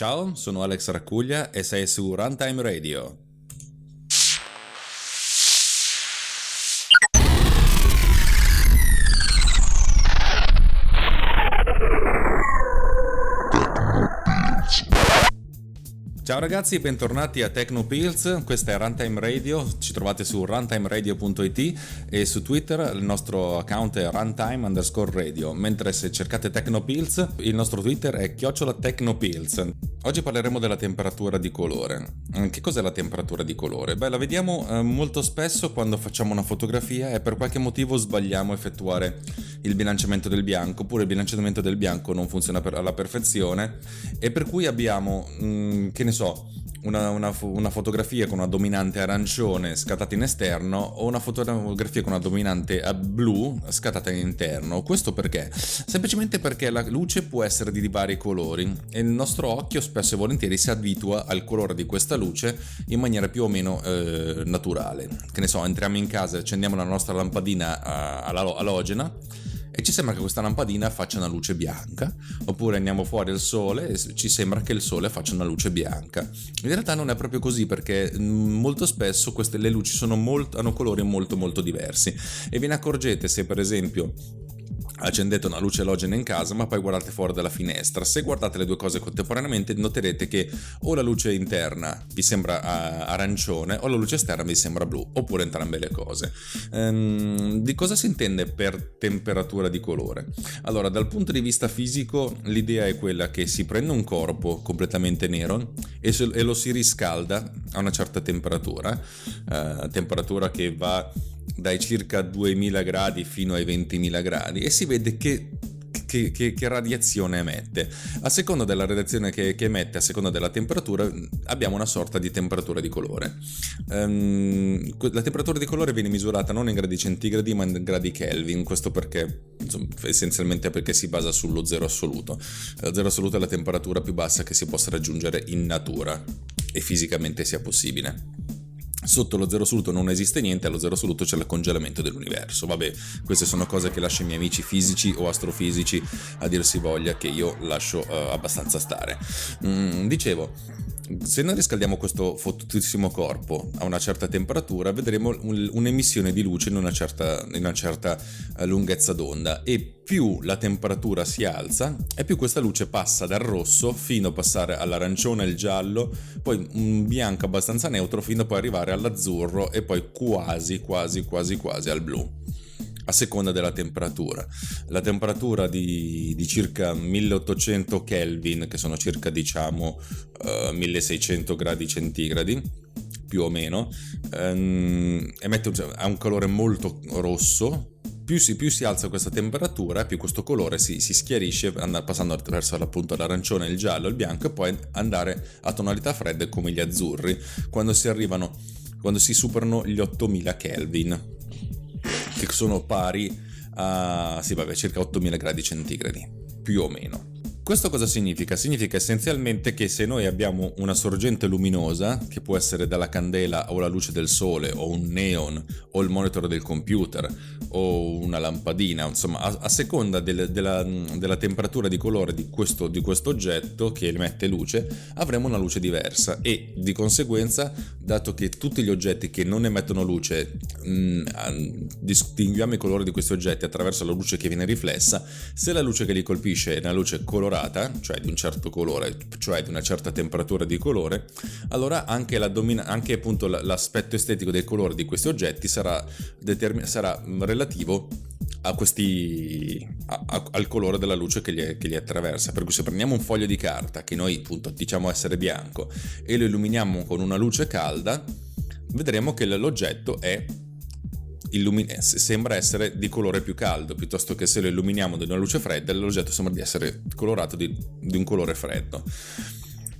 Ciao, sono Alex Raccuglia e sei su Runtime Radio. Ciao ragazzi, bentornati a Tecnopills, questa è Runtime Radio, ci trovate su runtimeradio.it e su Twitter il nostro account è runtime underscore radio, mentre se cercate Tecnopills il nostro Twitter è chiocciola Tecnopills. Oggi parleremo della temperatura di colore. Che cos'è la temperatura di colore? Beh, la vediamo eh, molto spesso quando facciamo una fotografia e per qualche motivo sbagliamo a effettuare il bilanciamento del bianco, oppure il bilanciamento del bianco non funziona alla perfezione e per cui abbiamo, mm, che ne so, una, una, una, fotografia con una dominante arancione scattata in esterno o una fotografia con una dominante blu scattata in interno. Questo perché? Semplicemente perché la luce può essere di vari colori e il nostro occhio spesso e volentieri si abitua al colore di questa luce in maniera più o meno eh, naturale. Che ne so, entriamo in casa, accendiamo la nostra lampadina uh, all'alogena e ci sembra che questa lampadina faccia una luce bianca, oppure andiamo fuori al sole e ci sembra che il sole faccia una luce bianca. In realtà non è proprio così perché mm, molto spesso queste, le luci molto, hanno colori molto molto diversi e ve ne accorgete se per esempio accendete una luce alogena in casa ma poi guardate fuori dalla finestra. Se guardate le due cose contemporaneamente noterete che o la luce interna vi sembra uh, arancione o la luce esterna vi sembra blu oppure entrambe le cose. Um, di cosa si intende per temperatura di colore? Allora dal punto di vista fisico l'idea è quella che si prende un corpo completamente nero e, se, e lo si riscalda a una certa temperatura uh, temperatura che va dai circa 2000 gradi fino ai 20.000 gradi e si vede che che, che, che, radiazione emette. A seconda della radiazione che, che, emette, a seconda della temperatura, abbiamo una sorta di temperatura di colore. Um, la temperatura di colore viene misurata non in gradi centigradi, ma in gradi Kelvin. Questo perché, insomma, essenzialmente perché si basa sullo zero assoluto. Lo zero assoluto è la temperatura più bassa che si possa raggiungere in natura e fisicamente sia possibile. Sotto lo zero assoluto non esiste niente, allo zero assoluto c'è il congelamento dell'universo. Vabbè, queste sono cose che lascio ai miei amici fisici o astrofisici a dirsi voglia che io lascio uh, abbastanza stare. Mm, dicevo, se noi riscaldiamo questo fottutissimo corpo a una certa temperatura, vedremo un'emissione di luce in una certa, in una certa eh, lunghezza d'onda. E più la temperatura si alza e più questa luce passa dal rosso fino a passare all'arancione, al giallo, poi un bianco abbastanza neutro fino a poi arrivare all'azzurro e poi quasi, quasi, quasi, quasi al blu a seconda della temperatura. La temperatura di, di circa 1800 Kelvin, che sono circa diciamo uh, 1600 gradi centigradi, più o meno, um, emette, ha un colore molto rosso. Più si, più si, alza questa temperatura, più questo colore si, si schiarisce, passando attraverso appunto l'arancione, il giallo, il bianco e poi andare a tonalità fredde come gli azzurri, quando si arrivano, quando si superano gli 8000 Kelvin che sono pari a sì, vabbè, circa 8000 gradi centigradi, più o meno. Questo cosa significa? Significa essenzialmente che se noi abbiamo una sorgente luminosa, che può essere dalla candela o la luce del sole o un neon o il monitor del computer o una lampadina, insomma a, a seconda del, della, della, temperatura di colore di questo, di questo oggetto che emette luce, avremo una luce diversa e di conseguenza, dato che tutti gli oggetti che non emettono luce mh, mm, distinguiamo i colori di questi oggetti attraverso la luce che viene riflessa, se la luce che li colpisce è una luce colorata, colorata, cioè di un certo colore, cioè di una certa temperatura di colore, allora anche, domina- anche appunto l'aspetto estetico del colore di questi oggetti sarà, determin- sarà relativo a questi, a, a, al colore della luce che li, che li, attraversa. Per cui se prendiamo un foglio di carta che noi appunto diciamo essere bianco e lo illuminiamo con una luce calda, vedremo che l'oggetto è illumi- sembra essere di colore più caldo, piuttosto che se lo illuminiamo di una luce fredda, l'oggetto sembra di essere colorato di, di un colore freddo.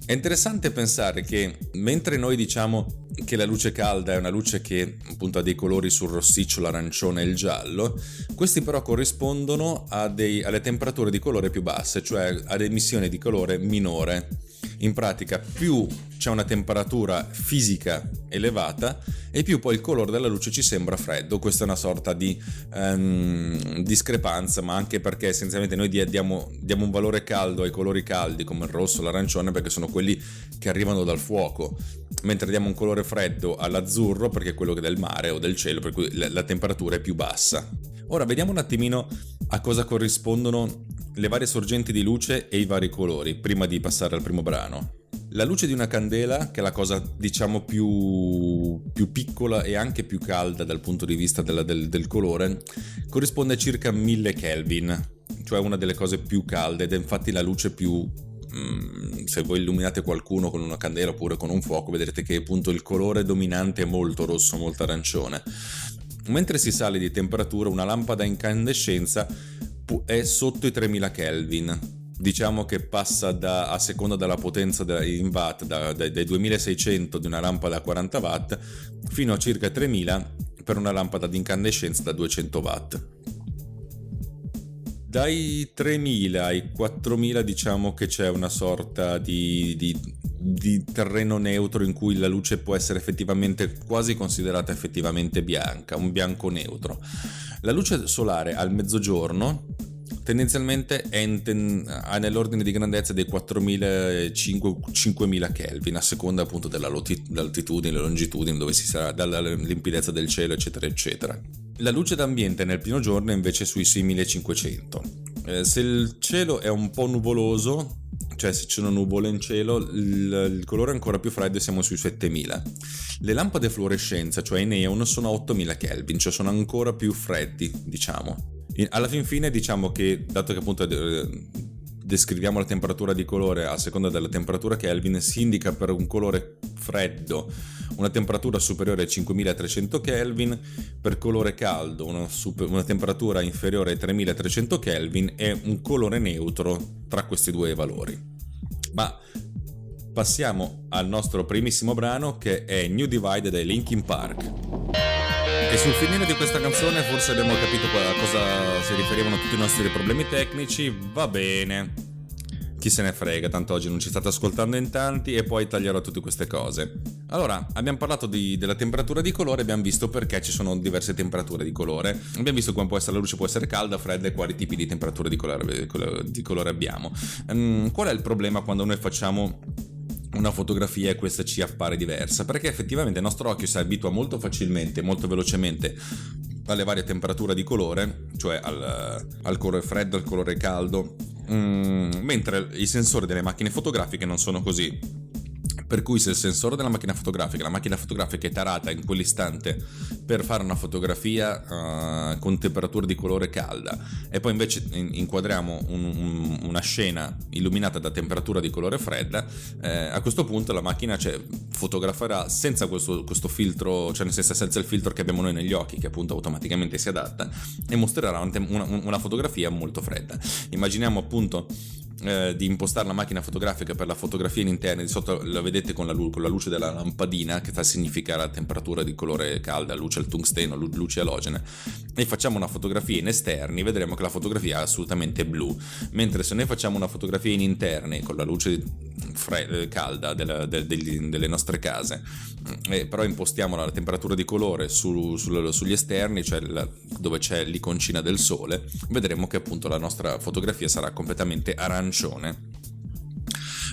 È interessante pensare che mentre noi diciamo che la luce calda è una luce che appunto ha dei colori sul rossiccio, l'arancione e il giallo, questi però corrispondono dei, alle temperature di colore più basse, cioè ad emissioni di colore minore. In pratica più c'è una temperatura fisica elevata e più poi il colore della luce ci sembra freddo. Questa è una sorta di um, discrepanza, ma anche perché essenzialmente noi diamo, diamo, un valore caldo ai colori caldi come il rosso, l'arancione, perché sono quelli che arrivano dal fuoco, mentre diamo un colore freddo all'azzurro perché è quello del mare o del cielo, per cui la, la temperatura è più bassa. Ora vediamo un attimino a cosa corrispondono le varie sorgenti di luce e i vari colori prima di passare al primo brano. La luce di una candela, che è la cosa diciamo più, più piccola e anche più calda dal punto di vista della, del, del colore, corrisponde a circa 1000 Kelvin, cioè una delle cose più calde ed è infatti la luce più mm, se voi illuminate qualcuno con una candela oppure con un fuoco vedrete che appunto il colore dominante è molto rosso, molto arancione. Mentre si sale di temperatura una lampada a incandescenza è sotto i 3000 Kelvin, diciamo che passa da, a seconda della potenza in watt, da, dai, dai 2600 di una lampada da 40 watt fino a circa 3000 per una lampada di incandescenza da 200 watt. Dai 3000 ai 4000 diciamo che c'è una sorta di, di, di terreno neutro in cui la luce può essere effettivamente quasi considerata effettivamente bianca, un bianco neutro. La luce solare al mezzogiorno tendenzialmente è in, ha nell'ordine di grandezza dei 4000-5000 Kelvin a seconda appunto dell'altitudine, della longitudine, dove si sarà, dalla limpidezza del cielo eccetera eccetera. La luce d'ambiente nel pieno giorno è invece sui 6500. Eh, se il cielo è un po' nuvoloso, cioè se c'è una nuvola in cielo, il, il, colore è ancora più freddo e siamo sui 7000. Le lampade fluorescenza, cioè i neon, sono a 8000 Kelvin, cioè sono ancora più freddi, diciamo alla fin fine diciamo che, dato che appunto eh, descriviamo la temperatura di colore a seconda della temperatura Kelvin, si indica per un colore freddo una temperatura superiore ai 5300 Kelvin, per colore caldo una, super, una temperatura inferiore ai 3300 Kelvin e un colore neutro tra questi due valori. Ma passiamo al nostro primissimo brano che è New Divide dai Linkin Park. E sul finire di questa canzone forse abbiamo capito a cosa si riferivano tutti i nostri problemi tecnici, va bene. Chi se ne frega, tanto oggi non ci state ascoltando in tanti e poi taglierò tutte queste cose. Allora, abbiamo parlato di, della temperatura di colore, abbiamo visto perché ci sono diverse temperature di colore, abbiamo visto come può essere, la luce può essere calda, fredda e quali tipi di temperature di colore, di colore abbiamo. Um, qual è il problema quando noi facciamo una fotografia e questa ci appare diversa perché effettivamente il nostro occhio si abitua molto facilmente, molto velocemente alle varie temperature di colore, cioè al, al colore freddo, al colore caldo, mm, mentre i sensori delle macchine fotografiche non sono così. Per cui se il sensore della macchina fotografica, la macchina fotografica è tarata in quell'istante per fare una fotografia uh, con temperatura di colore calda e poi invece inquadriamo un, un, una scena illuminata da temperatura di colore fredda, eh, a questo punto la macchina cioè, fotograferà senza questo, questo, filtro, cioè nel senso senza il filtro che abbiamo noi negli occhi che appunto automaticamente si adatta e mostrerà una, una fotografia molto fredda. Immaginiamo appunto eh, di impostare la macchina fotografica per la fotografia in interni, di sotto la vedete con la, con la, luce della lampadina che sta a significare la temperatura di colore calda, luce al tungsteno, luce alogene, e facciamo una fotografia in esterni, vedremo che la fotografia è assolutamente blu, mentre se noi facciamo una fotografia in interni con la luce fre- calda della, de- de- delle nostre case, eh, però impostiamo la temperatura di colore su, su, sugli esterni, cioè la, dove c'è l'iconcina del sole, vedremo che appunto la nostra fotografia sarà completamente arancione arancione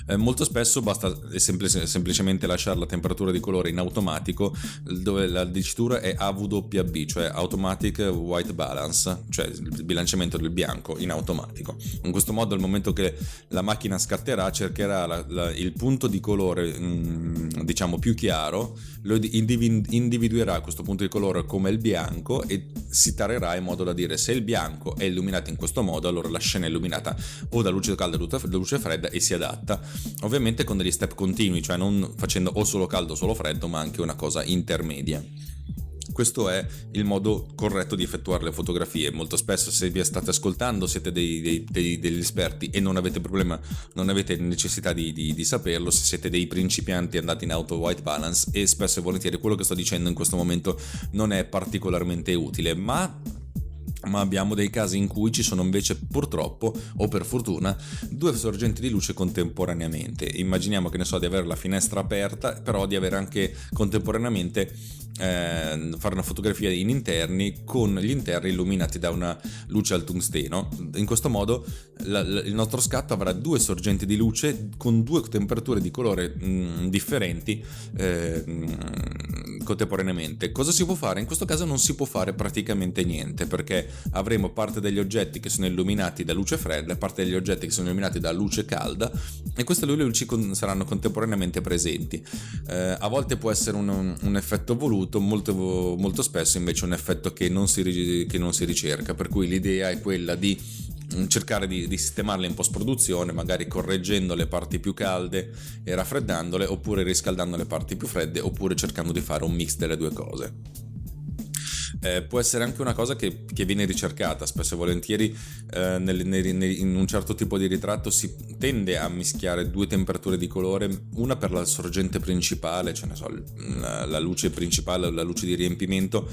eh, molto spesso basta semplice, semplicemente lasciare la temperatura di colore in automatico dove la dicitura è AWB, cioè Automatic White Balance, cioè il bilanciamento del bianco in automatico. In questo modo al momento che la macchina scatterà cercherà la, la, il punto di colore mh, mm, diciamo più chiaro, lo individuerà questo punto di colore come il bianco e si tarerà in modo da dire se il bianco è illuminato in questo modo allora la scena è illuminata o da luce calda o da luce fredda e si adatta ovviamente con degli step continui, cioè non facendo o solo caldo o solo freddo, ma anche una cosa intermedia. questo è il modo corretto di effettuare le fotografie. Molto spesso se vi state ascoltando siete dei, dei, dei, degli esperti e non avete problema, non avete necessità di, di, di, saperlo, se siete dei principianti andati in auto white balance e spesso e volentieri quello che sto dicendo in questo momento non è particolarmente utile, ma ma abbiamo dei casi in cui ci sono invece purtroppo o per fortuna due sorgenti di luce contemporaneamente. Immaginiamo che ne so di avere la finestra aperta, però di avere anche contemporaneamente eh, fare una fotografia in interni con gli interni illuminati da una luce al tungsteno. In questo modo la, la, il nostro scatto avrà due sorgenti di luce con due temperature di colore mh, mm, differenti eh, mh, contemporaneamente. Cosa si può fare? In questo caso non si può fare praticamente niente perché avremo parte degli oggetti che sono illuminati da luce fredda e parte degli oggetti che sono illuminati da luce calda e queste due luci con, saranno contemporaneamente presenti. Eh, a volte può essere un, un effetto voluto molto, molto spesso invece un effetto che non, si, che non si ricerca, per cui l'idea è quella di mm, cercare di, di, sistemarle in post produzione, magari correggendo le parti più calde e raffreddandole, oppure riscaldando le parti più fredde, oppure cercando di fare un mix delle due cose eh, può essere anche una cosa che, che viene ricercata spesso e volentieri eh, nel, nel, in un certo tipo di ritratto si tende a mischiare due temperature di colore una per la sorgente principale cioè ne so la, la luce principale la luce di riempimento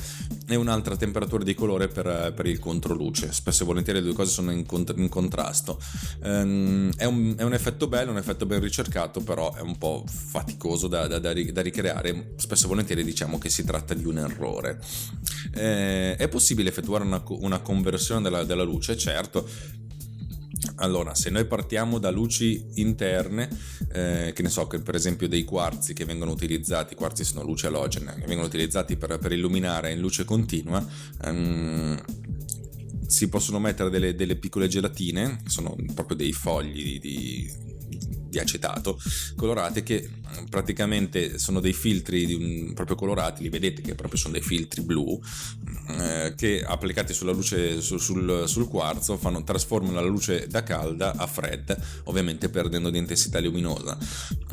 e un'altra temperatura di colore per, per il controluce. Spesso e volentieri le due cose sono in, cont- in contrasto. Ehm, è, un, è, un, effetto bello un effetto ben ricercato però è un po' faticoso da, da, da, da ricreare. Spesso e volentieri diciamo che si tratta di un errore eh, è possibile effettuare una, una conversione della, della luce? Certo, allora, se noi partiamo da luci interne, eh, che ne so, che per esempio dei quarzi che vengono utilizzati, i quarzi sono luce alogene, che vengono utilizzati per, per illuminare in luce continua, ehm, si possono mettere delle, delle, piccole gelatine, che sono proprio dei fogli di, di di acetato colorate che mm, praticamente sono dei filtri di, proprio colorati, li vedete che proprio sono dei filtri blu eh, che applicati sulla luce su, sul, sul, quarzo fanno, trasformano la luce da calda a fredda, ovviamente perdendo di intensità luminosa.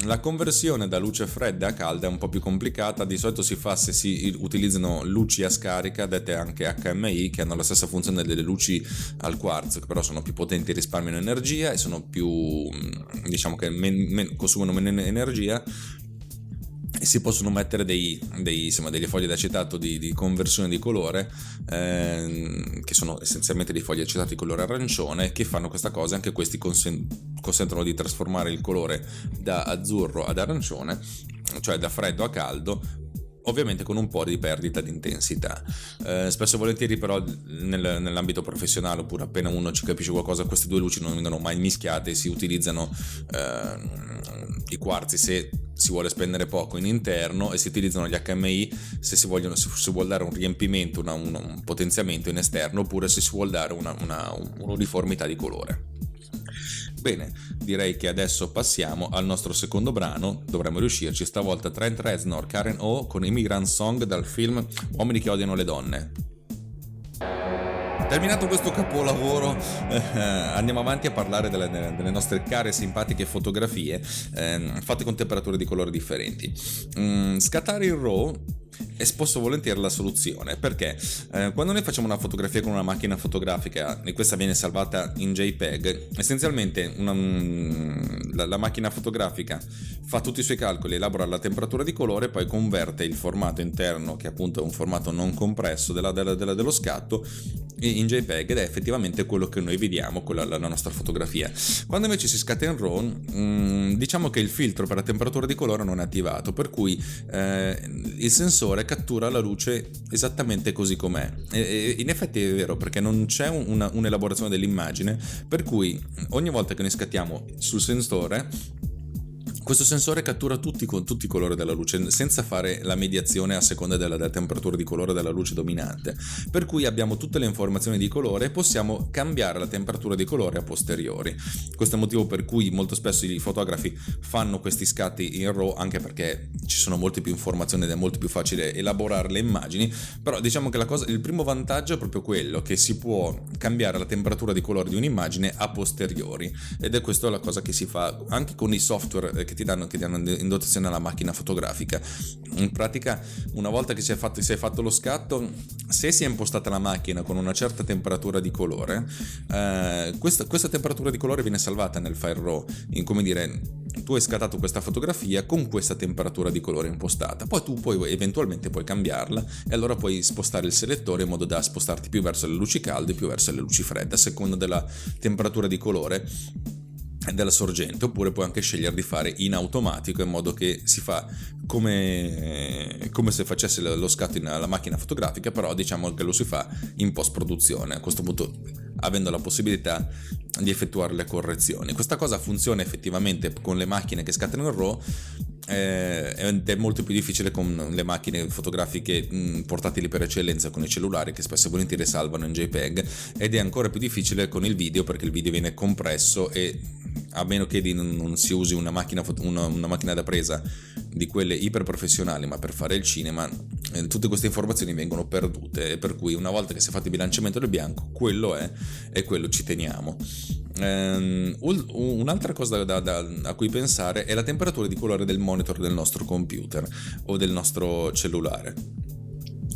La conversione da luce fredda a calda è un po' più complicata, di solito si fa se si utilizzano luci a scarica, dette anche HMI, che hanno la stessa funzione delle luci al quarzo, che però sono più potenti, risparmiano energia e sono più, mm, diciamo che men, men, consumano meno energia e si possono mettere dei, dei, insomma, delle foglie d'acetato di, di conversione di colore eh, che sono essenzialmente dei fogli acetati di colore arancione che fanno questa cosa anche questi consen- consentono di trasformare il colore da azzurro ad arancione cioè da freddo a caldo ovviamente con un po' di perdita di intensità. Eh, spesso e volentieri però nel, nell'ambito professionale oppure appena uno ci capisce qualcosa queste due luci non vengono mai mischiate, si utilizzano eh, i quarzi se si vuole spendere poco in interno e si utilizzano gli HMI se si, vogliono, se si vuole dare un riempimento, una, un, un, potenziamento in esterno oppure se si vuole dare una, una, un'uniformità di colore. Bene, direi che adesso passiamo al nostro secondo brano, dovremmo riuscirci, stavolta Trent Reznor, Karen O con Immigrant Song dal film Uomini che odiano le donne. Terminato questo capolavoro, eh, andiamo avanti a parlare delle, delle, nostre care e simpatiche fotografie eh, fatte con temperature di colore differenti. Mm, scattare il RAW è spesso volentieri la soluzione perché eh, quando noi facciamo una fotografia con una macchina fotografica e questa viene salvata in JPEG, essenzialmente una, mm, la, la, macchina fotografica fa tutti i suoi calcoli, elabora la temperatura di colore, poi converte il formato interno, che appunto è un formato non compresso della, della, della, dello scatto, in JPEG ed è effettivamente quello che noi vediamo con la, la nostra fotografia. Quando invece si scatta in RAW, mh, mm, diciamo che il filtro per la temperatura di colore non è attivato, per cui eh, il sensore cattura la luce esattamente così com'è. E, e in effetti è vero perché non c'è una, un'elaborazione dell'immagine, per cui ogni volta che noi scattiamo sul sensore questo sensore cattura tutti, tutti, i colori della luce senza fare la mediazione a seconda della, della, temperatura di colore della luce dominante, per cui abbiamo tutte le informazioni di colore e possiamo cambiare la temperatura di colore a posteriori. Questo è il motivo per cui molto spesso i fotografi fanno questi scatti in RAW anche perché ci sono molte più informazioni ed è molto più facile elaborare le immagini, però diciamo che cosa, il primo vantaggio è proprio quello che si può cambiare la temperatura di colore di un'immagine a posteriori. Ed è questa la cosa che si fa anche con i software che ti ti danno, che danno in dotazione alla macchina fotografica. In pratica, una volta che si è, fatto, si è fatto lo scatto, se si è impostata la macchina con una certa temperatura di colore, eh, questa, questa, temperatura di colore viene salvata nel file RAW. In, come dire, tu hai scattato questa fotografia con questa temperatura di colore impostata, poi tu puoi eventualmente puoi cambiarla e allora puoi spostare il selettore in modo da spostarti più verso le luci calde, più verso le luci fredde, a seconda della temperatura di colore della sorgente oppure puoi anche scegliere di fare in automatico in modo che si fa come, come se facesse lo scatto alla macchina fotografica però diciamo che lo si fa in post produzione a questo punto avendo la possibilità di effettuare le correzioni. Questa cosa funziona effettivamente con le macchine che scattano il RAW eh, ed è molto più difficile con le macchine fotografiche mh, portatili per eccellenza con i cellulari che spesso e volentieri salvano in JPEG ed è ancora più difficile con il video perché il video viene compresso e a meno che non si usi una macchina, una, una macchina da presa di quelle iper professionali, ma per fare il cinema, eh, tutte queste informazioni vengono perdute. Per cui, una volta che si è fatto il bilanciamento del bianco, quello è e quello ci teniamo. Um, un'altra cosa da, da, a cui pensare è la temperatura di colore del monitor del nostro computer o del nostro cellulare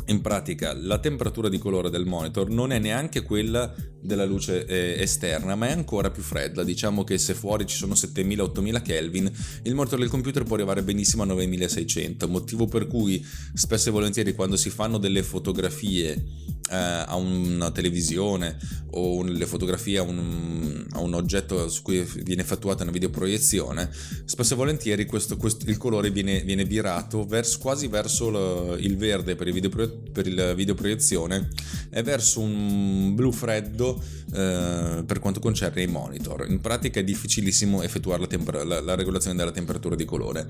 in pratica la temperatura di colore del monitor non è neanche quella della luce eh, esterna, ma è ancora più fredda. Diciamo che se fuori ci sono 7000-8000 Kelvin, il monitor del computer può arrivare benissimo a 9600, motivo per cui spesso e volentieri quando si fanno delle fotografie eh, a una televisione o le fotografie a un, a un, oggetto su cui viene effettuata una videoproiezione, spesso e volentieri questo, questo, il colore viene, viene virato verso, quasi verso lo, il verde per il video per il videoproiezione è verso un blu freddo eh, per quanto concerne i monitor. In pratica è difficilissimo effettuare la, temper- la, la regolazione della temperatura di colore.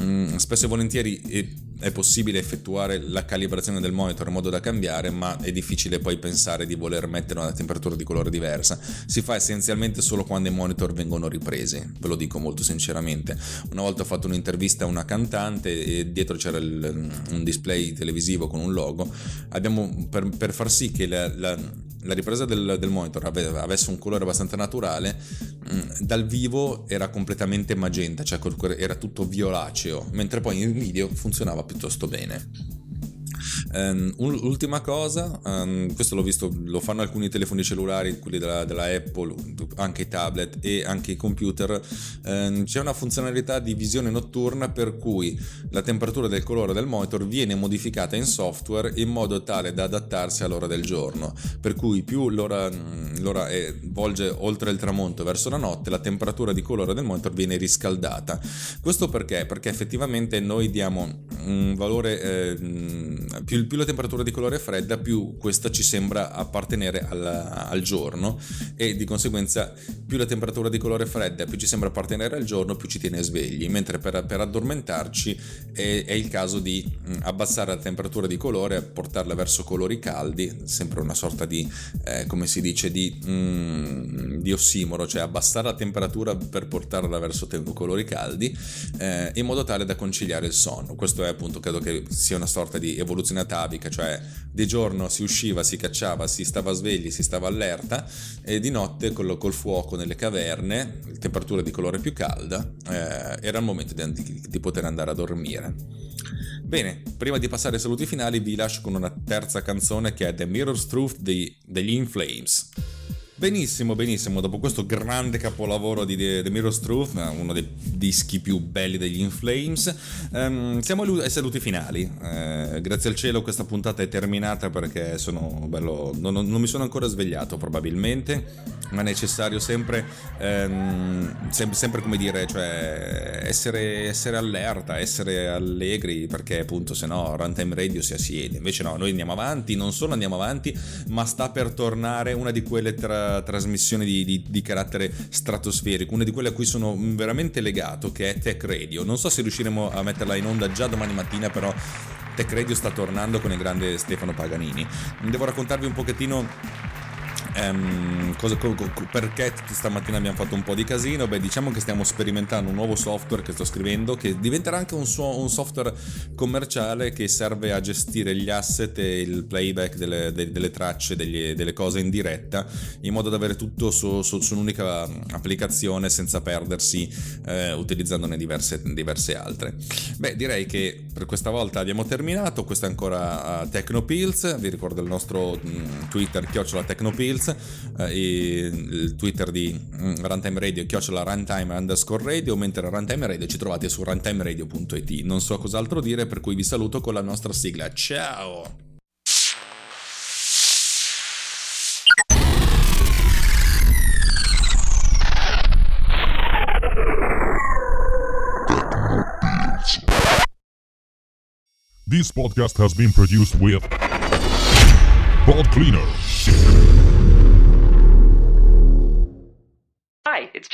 Mm, spesso e volentieri è, è, possibile effettuare la calibrazione del monitor in modo da cambiare, ma è difficile poi pensare di voler mettere una temperatura di colore diversa. Si fa essenzialmente solo quando i monitor vengono ripresi, ve lo dico molto sinceramente. Una volta ho fatto un'intervista a una cantante e dietro c'era il, un display televisivo con un logo abbiamo, per, per far sì che la, la, la ripresa del, del, monitor avesse un colore abbastanza naturale, mm, dal vivo era completamente magenta, cioè era tutto violaceo, mentre poi in video funzionava piuttosto bene. Um, ultima cosa, um, questo l'ho visto, lo fanno alcuni telefoni cellulari, quelli della, della Apple, anche i tablet e anche i computer. Um, c'è una funzionalità di visione notturna per cui la temperatura del colore del monitor viene modificata in software in modo tale da adattarsi all'ora del giorno. Per cui più l'ora, l'ora è, volge oltre il tramonto verso la notte, la temperatura di colore del monitor viene riscaldata. Questo perché? Perché effettivamente noi diamo un valore eh, più, più, la temperatura di colore è fredda, più questa ci sembra appartenere al, al, giorno e di conseguenza più la temperatura di colore è fredda, più ci sembra appartenere al giorno, più ci tiene svegli, mentre per, per addormentarci è, è, il caso di abbassare la temperatura di colore, portarla verso colori caldi, sempre una sorta di, eh, come si dice, di, mm, di, ossimoro, cioè abbassare la temperatura per portarla verso colori caldi, eh, in modo tale da conciliare il sonno. Questo è appunto, credo che sia una sorta di evoluzione atavica, cioè di giorno si usciva, si cacciava, si stava svegli, si stava allerta e di notte col, col fuoco nelle caverne, temperatura di colore più calda, eh, era il momento di, di poter andare a dormire. Bene, prima di passare ai saluti finali vi lascio con una terza canzone che è The Mirror's Truth degli In Flames. Benissimo, benissimo. Dopo questo grande capolavoro di The, Mirror's Truth, uno dei dischi più belli degli In Flames, um, siamo ai saluti finali. Uh, grazie al cielo questa puntata è terminata perché sono bello. Non, non, mi sono ancora svegliato probabilmente, ma è necessario sempre, um, sempre, sempre, come dire, cioè essere, essere, allerta, essere allegri perché appunto se no Runtime Radio si assiede. Invece no, noi andiamo avanti, non solo andiamo avanti, ma sta per tornare una di quelle tra trasmissione di, di, di, carattere stratosferico, una di quelle a cui sono veramente legato, che è Tech Radio. Non so se riusciremo a metterla in onda già domani mattina, però Tech Radio sta tornando con il grande Stefano Paganini. Devo raccontarvi un pochettino Um, cosa, co, co, perché stamattina abbiamo fatto un po' di casino? Beh, diciamo che stiamo sperimentando un nuovo software che sto scrivendo che diventerà anche un, suo, un software commerciale che serve a gestire gli asset e il playback delle, delle, delle tracce, degli, delle cose in diretta, in modo da avere tutto su, su, su un'unica applicazione senza perdersi eh, utilizzandone diverse, diverse altre. Beh, direi che per questa volta abbiamo terminato. Questo è ancora uh, Tecnopills. Vi ricordo il nostro um, Twitter, chiocciola Tecnopills Pills, eh, il Twitter di mm, Runtime Radio, chiocciola runtime underscore radio, mentre Runtime Radio ci trovate su runtimeradio.it. Non so cos'altro dire, per cui vi saluto con la nostra sigla. Ciao! This podcast has been produced with Pod Cleaner.